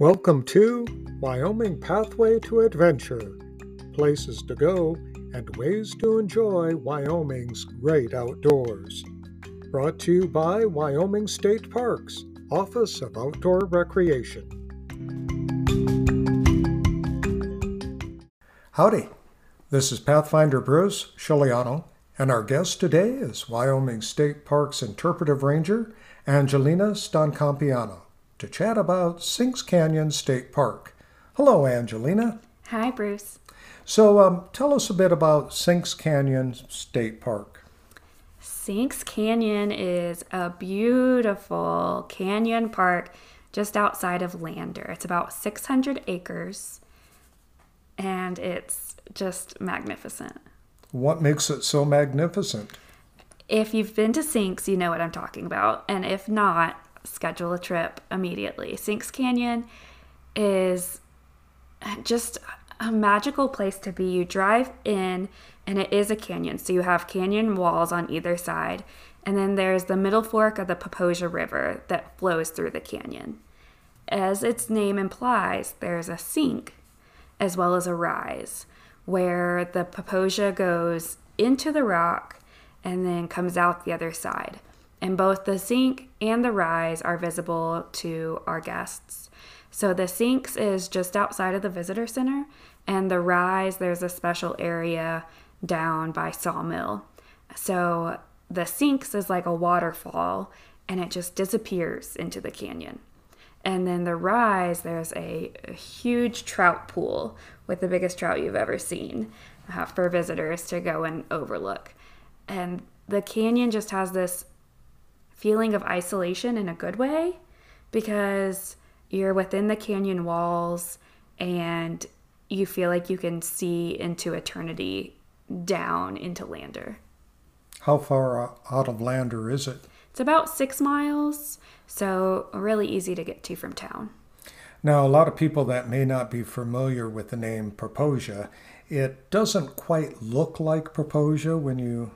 Welcome to Wyoming Pathway to Adventure places to go and ways to enjoy Wyoming's great outdoors. Brought to you by Wyoming State Parks, Office of Outdoor Recreation. Howdy, this is Pathfinder Bruce Shiliano, and our guest today is Wyoming State Parks Interpretive Ranger Angelina Stancampiano to chat about Sinks Canyon State Park. Hello, Angelina. Hi, Bruce. So, um, tell us a bit about Sinks Canyon State Park. Sinks Canyon is a beautiful canyon park just outside of Lander. It's about 600 acres and it's just magnificent. What makes it so magnificent? If you've been to Sinks, you know what I'm talking about. And if not, schedule a trip immediately. Sinks Canyon is just a magical place to be. You drive in, and it is a canyon. So you have canyon walls on either side. And then there's the middle fork of the Popo Agie River that flows through the canyon. As its name implies, there's a sink as well as a rise where the Popo Agie goes into the rock and then comes out the other side and both the sink and the rise are visible to our guests. So the sinks is just outside of the visitor center, and the rise there's a special area down by Sawmill. So the sinks is like a waterfall, and it just disappears into the canyon. And then the rise, there's a, a huge trout pool with the biggest trout you've ever seen uh, for visitors to go and overlook. And the canyon just has this feeling of isolation in a good way because you're within the canyon walls and you feel like you can see into eternity down into Lander. How far out of Lander is it? It's about six miles, so really easy to get to from town. Now, a lot of people that may not be familiar with the name Popo Agie, it doesn't quite look like Popo Agie when you.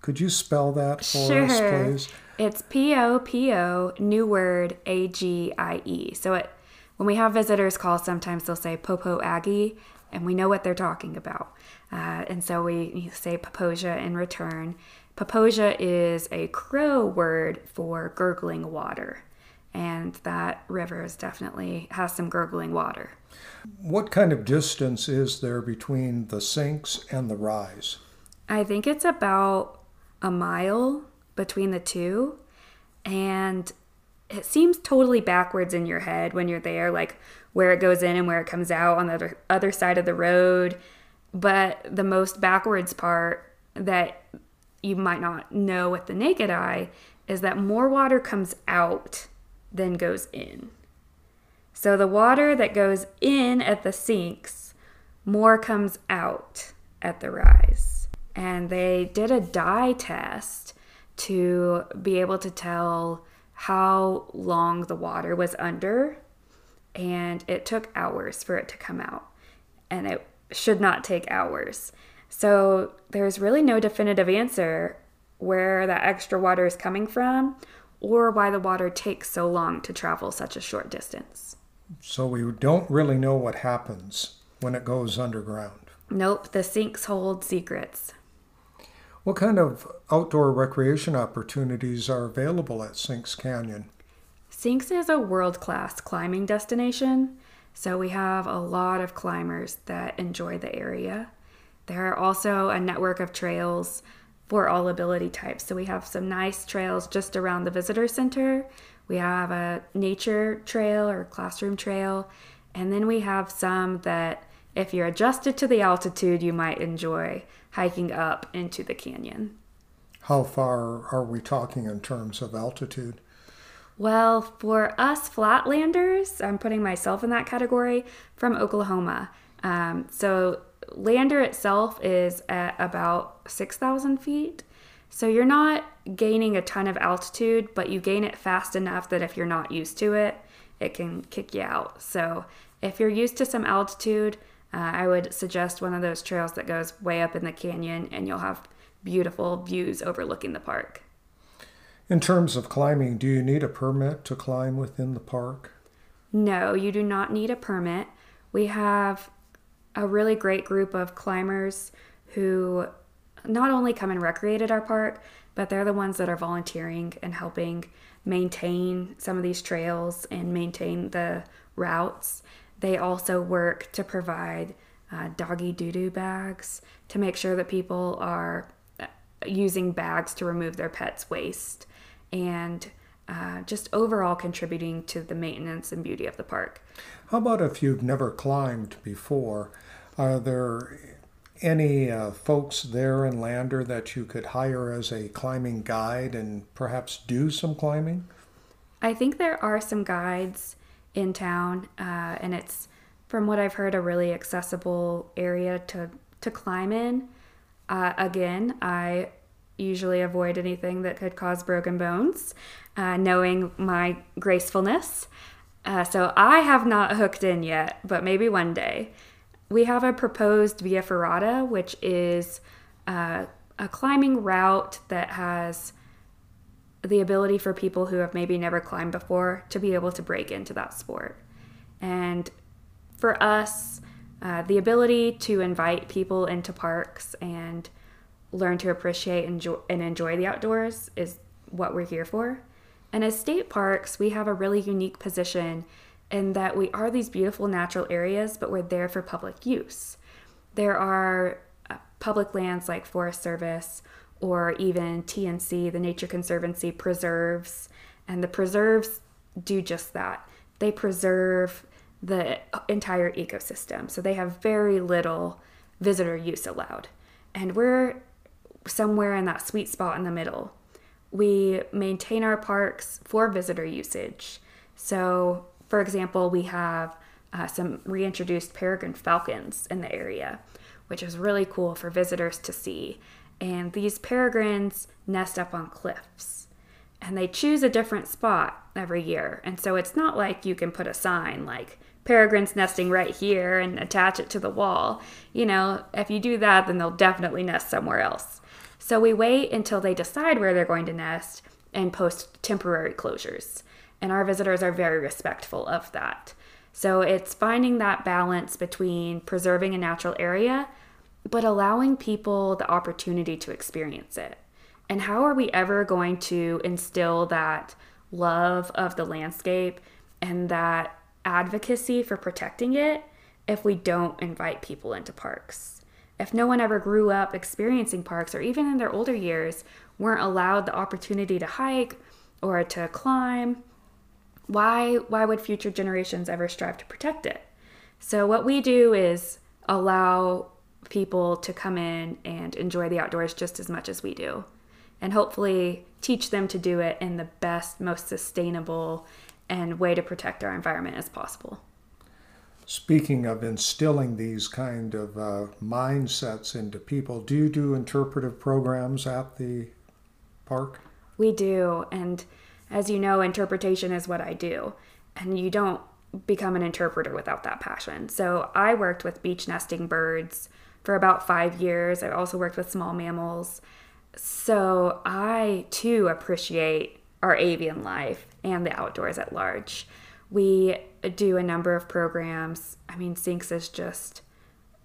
Could you spell that for sure. us, please? It's P O P O, new word A G I E. So it when we have visitors call, sometimes they'll say Popo Aggie, and we know what they're talking about. Uh, and so we say Poposia in return. Popo Agie is a Crow word for gurgling water, and that river is definitely has some gurgling water. What kind of distance is there between the sinks and the rise? I think it's about a mile between the two. And it seems totally backwards in your head when you're there, like where it goes in and where it comes out on the other, other side of the road. But the most backwards part that you might not know with the naked eye is that more water comes out than goes in. So the water that goes in at the sinks, more comes out at the rise. And they did a dye test to be able to tell how long the water was under. And it took hours for it to come out. And it should not take hours. So there's really no definitive answer where that extra water is coming from or why the water takes so long to travel such a short distance. So we don't really know what happens when it goes underground. Nope, the sinks hold secrets. What kind of outdoor recreation opportunities are available at Sinks Canyon? Sinks is a world class climbing destination, so we have a lot of climbers that enjoy the area. There are also a network of trails for all ability types. So we have some nice trails just around the visitor center. We have a nature trail or classroom trail, and then we have some that if you're adjusted to the altitude, you might enjoy hiking up into the canyon. How far are we talking in terms of altitude? Well, for us flatlanders, I'm putting myself in that category from Oklahoma. Um, so, Lander itself is at about 6,000 feet. So, you're not gaining a ton of altitude, but you gain it fast enough that if you're not used to it, it can kick you out. So, if you're used to some altitude, uh, I would suggest one of those trails that goes way up in the canyon and you'll have beautiful views overlooking the park. In terms of climbing, do you need a permit to climb within the park? No, you do not need a permit. We have a really great group of climbers who not only come and recreate at our park, but they're the ones that are volunteering and helping maintain some of these trails and maintain the routes. They also work to provide uh, doggy doo doo bags to make sure that people are uh, using bags to remove their pets' waste and uh, just overall contributing to the maintenance and beauty of the park. How about if you've never climbed before? Are there any uh, folks there in Lander that you could hire as a climbing guide and perhaps do some climbing? I think there are some guides in town, uh, and it's from what I've heard a really accessible area to to climb in. Uh, again, I usually avoid anything that could cause broken bones, uh, knowing my gracefulness. Uh, so I have not hooked in yet, but maybe one day. We have a proposed Via Ferrata, which is uh, a climbing route that has the ability for people who have maybe never climbed before to be able to break into that sport. And for us, uh, the ability to invite people into parks and learn to appreciate and enjoy, the outdoors is what we're here for. And as state parks, we have a really unique position in that we are these beautiful natural areas, but we're there for public use. There are uh, public lands like Forest Service or even TNC, the Nature Conservancy preserves, and the preserves do just that. They preserve the entire ecosystem. So they have very little visitor use allowed. And we're somewhere in that sweet spot in the middle. We maintain our parks for visitor usage. So, for example, we have uh, some reintroduced peregrine falcons in the area, which is really cool for visitors to see. And these peregrines nest up on cliffs and they choose a different spot every year. And so it's not like you can put a sign like peregrines nesting right here and attach it to the wall. You know, if you do that, then they'll definitely nest somewhere else. So we wait until they decide where they're going to nest and post temporary closures. And our visitors are very respectful of that. So it's finding that balance between preserving a natural area but allowing people the opportunity to experience it. And how are we ever going to instill that love of the landscape and that advocacy for protecting it if we don't invite people into parks? If no one ever grew up experiencing parks or even in their older years weren't allowed the opportunity to hike or to climb, why why would future generations ever strive to protect it? So what we do is allow people to come in and enjoy the outdoors just as much as we do. And hopefully teach them to do it in the best, most sustainable and way to protect our environment as possible. Speaking of instilling these kind of uh, mindsets into people, do you do interpretive programs at the park? We do. And as you know, interpretation is what I do. And you don't become an interpreter without that passion. So I worked with beach nesting birds for about five years. I also worked with small mammals. So I too appreciate our avian life and the outdoors at large. We do a number of programs. I mean, Sinks is just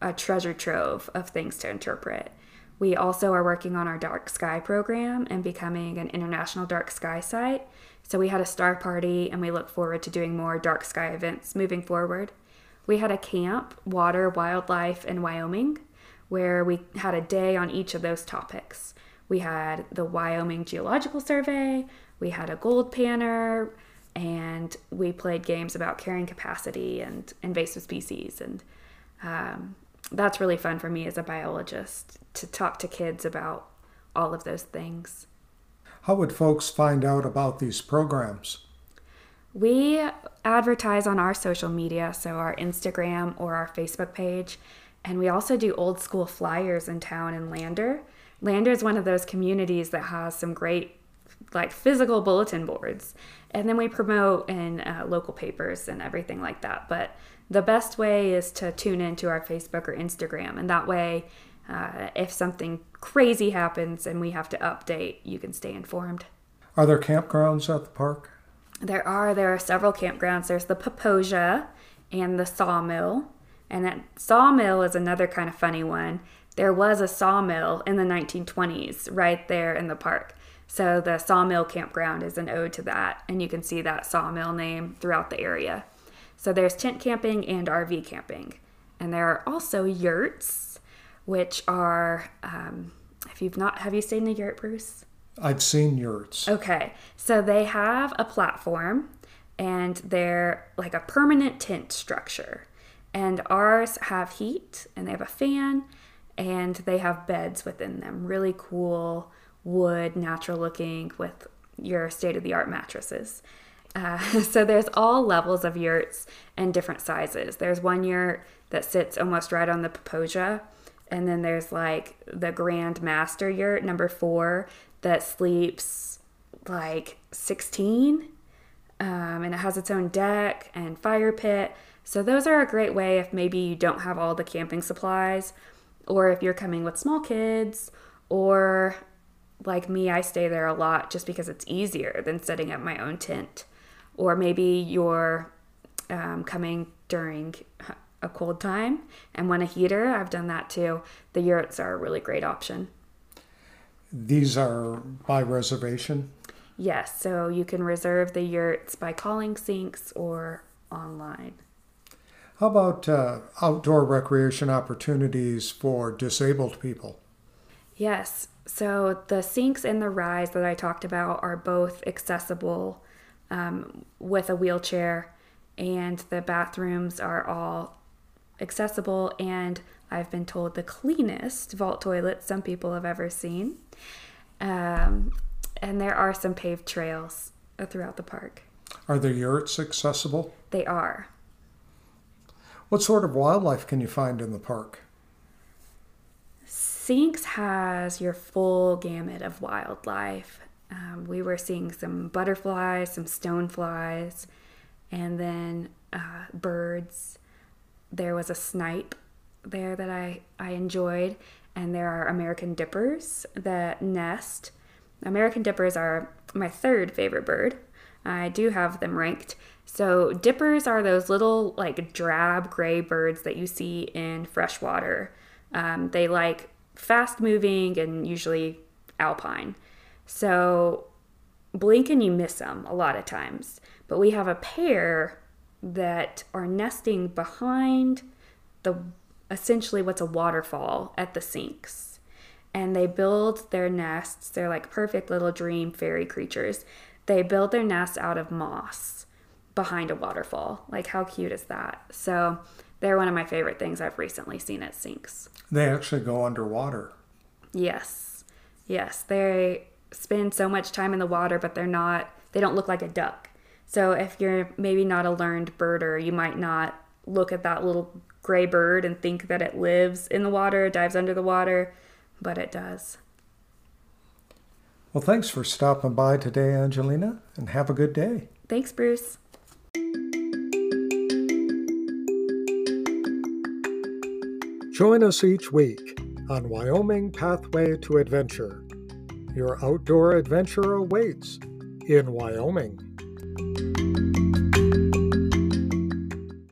a treasure trove of things to interpret. We also are working on our dark sky program and becoming an international dark sky site. So we had a star party and we look forward to doing more dark sky events moving forward. We had a camp, water, wildlife in Wyoming where we had a day on each of those topics. We had the Wyoming Geological Survey, we had a gold panner, and we played games about carrying capacity and invasive species. And um, that's really fun for me as a biologist to talk to kids about all of those things. How would folks find out about these programs? We advertise on our social media, so our Instagram or our Facebook page. And we also do old school flyers in town in Lander. Lander is one of those communities that has some great like physical bulletin boards and then we promote in uh, local papers and everything like that but the best way is to tune into our facebook or instagram and that way uh, if something crazy happens and we have to update you can stay informed are there campgrounds at the park there are there are several campgrounds. There's the Popo Agie and the Sawmill, and that Sawmill is another kind of funny one. There was a sawmill in the 1920s right there in the park. So the Sawmill Campground is an ode to that, and you can see that sawmill name throughout the area. So there's tent camping and RV camping. And there are also yurts, which are, um, if you've not, have you seen a yurt, Bruce? I've seen yurts. Okay. So they have a platform and they're like a permanent tent structure. And ours have heat and they have a fan and they have beds within them. Really cool wood, natural looking with your state of the art mattresses. Uh, so there's all levels of yurts and different sizes. There's one yurt that sits almost right on the Popo Agie. And then there's like the Grand Master yurt, number four, that sleeps like 16. Um, and it has its own deck and fire pit. So those are a great way if maybe you don't have all the camping supplies, or if you're coming with small kids, or like me, I stay there a lot just because it's easier than setting up my own tent. Or maybe you're um, coming during a cold time and want a heater. I've done that too. The yurts are a really great option. These are by reservation? Yes, so you can reserve the yurts by calling Sinks or online. How about uh, outdoor recreation opportunities for disabled people? Yes, so the sinks and the rise that I talked about are both accessible um, with a wheelchair, and the bathrooms are all accessible and I've been told the cleanest vault toilets some people have ever seen. Um, and there are some paved trails throughout the park. Are the yurts accessible? They are. What sort of wildlife can you find in the park? Sinks has your full gamut of wildlife. Um, we were seeing some butterflies, some stoneflies, and then uh, birds. There was a snipe there that I, I enjoyed, and there are American dippers that nest. American dippers are my third favorite bird. I do have them ranked. So, dippers are those little, like, drab gray birds that you see in freshwater. Um, they like fast moving and usually alpine. So, blink and you miss them a lot of times. But we have a pair that are nesting behind the essentially what's a waterfall at the sinks. And they build their nests, they're like perfect little dream fairy creatures. They build their nests out of moss behind a waterfall. Like, how cute is that? So, they're one of my favorite things I've recently seen at sinks. They actually go underwater. Yes. Yes. They spend so much time in the water, but they're not, they don't look like a duck. So, if you're maybe not a learned birder, you might not look at that little gray bird and think that it lives in the water, dives under the water, but it does. Well, thanks for stopping by today, Angelina, and have a good day. Thanks, Bruce. Join us each week on Wyoming Pathway to Adventure. Your outdoor adventure awaits in Wyoming.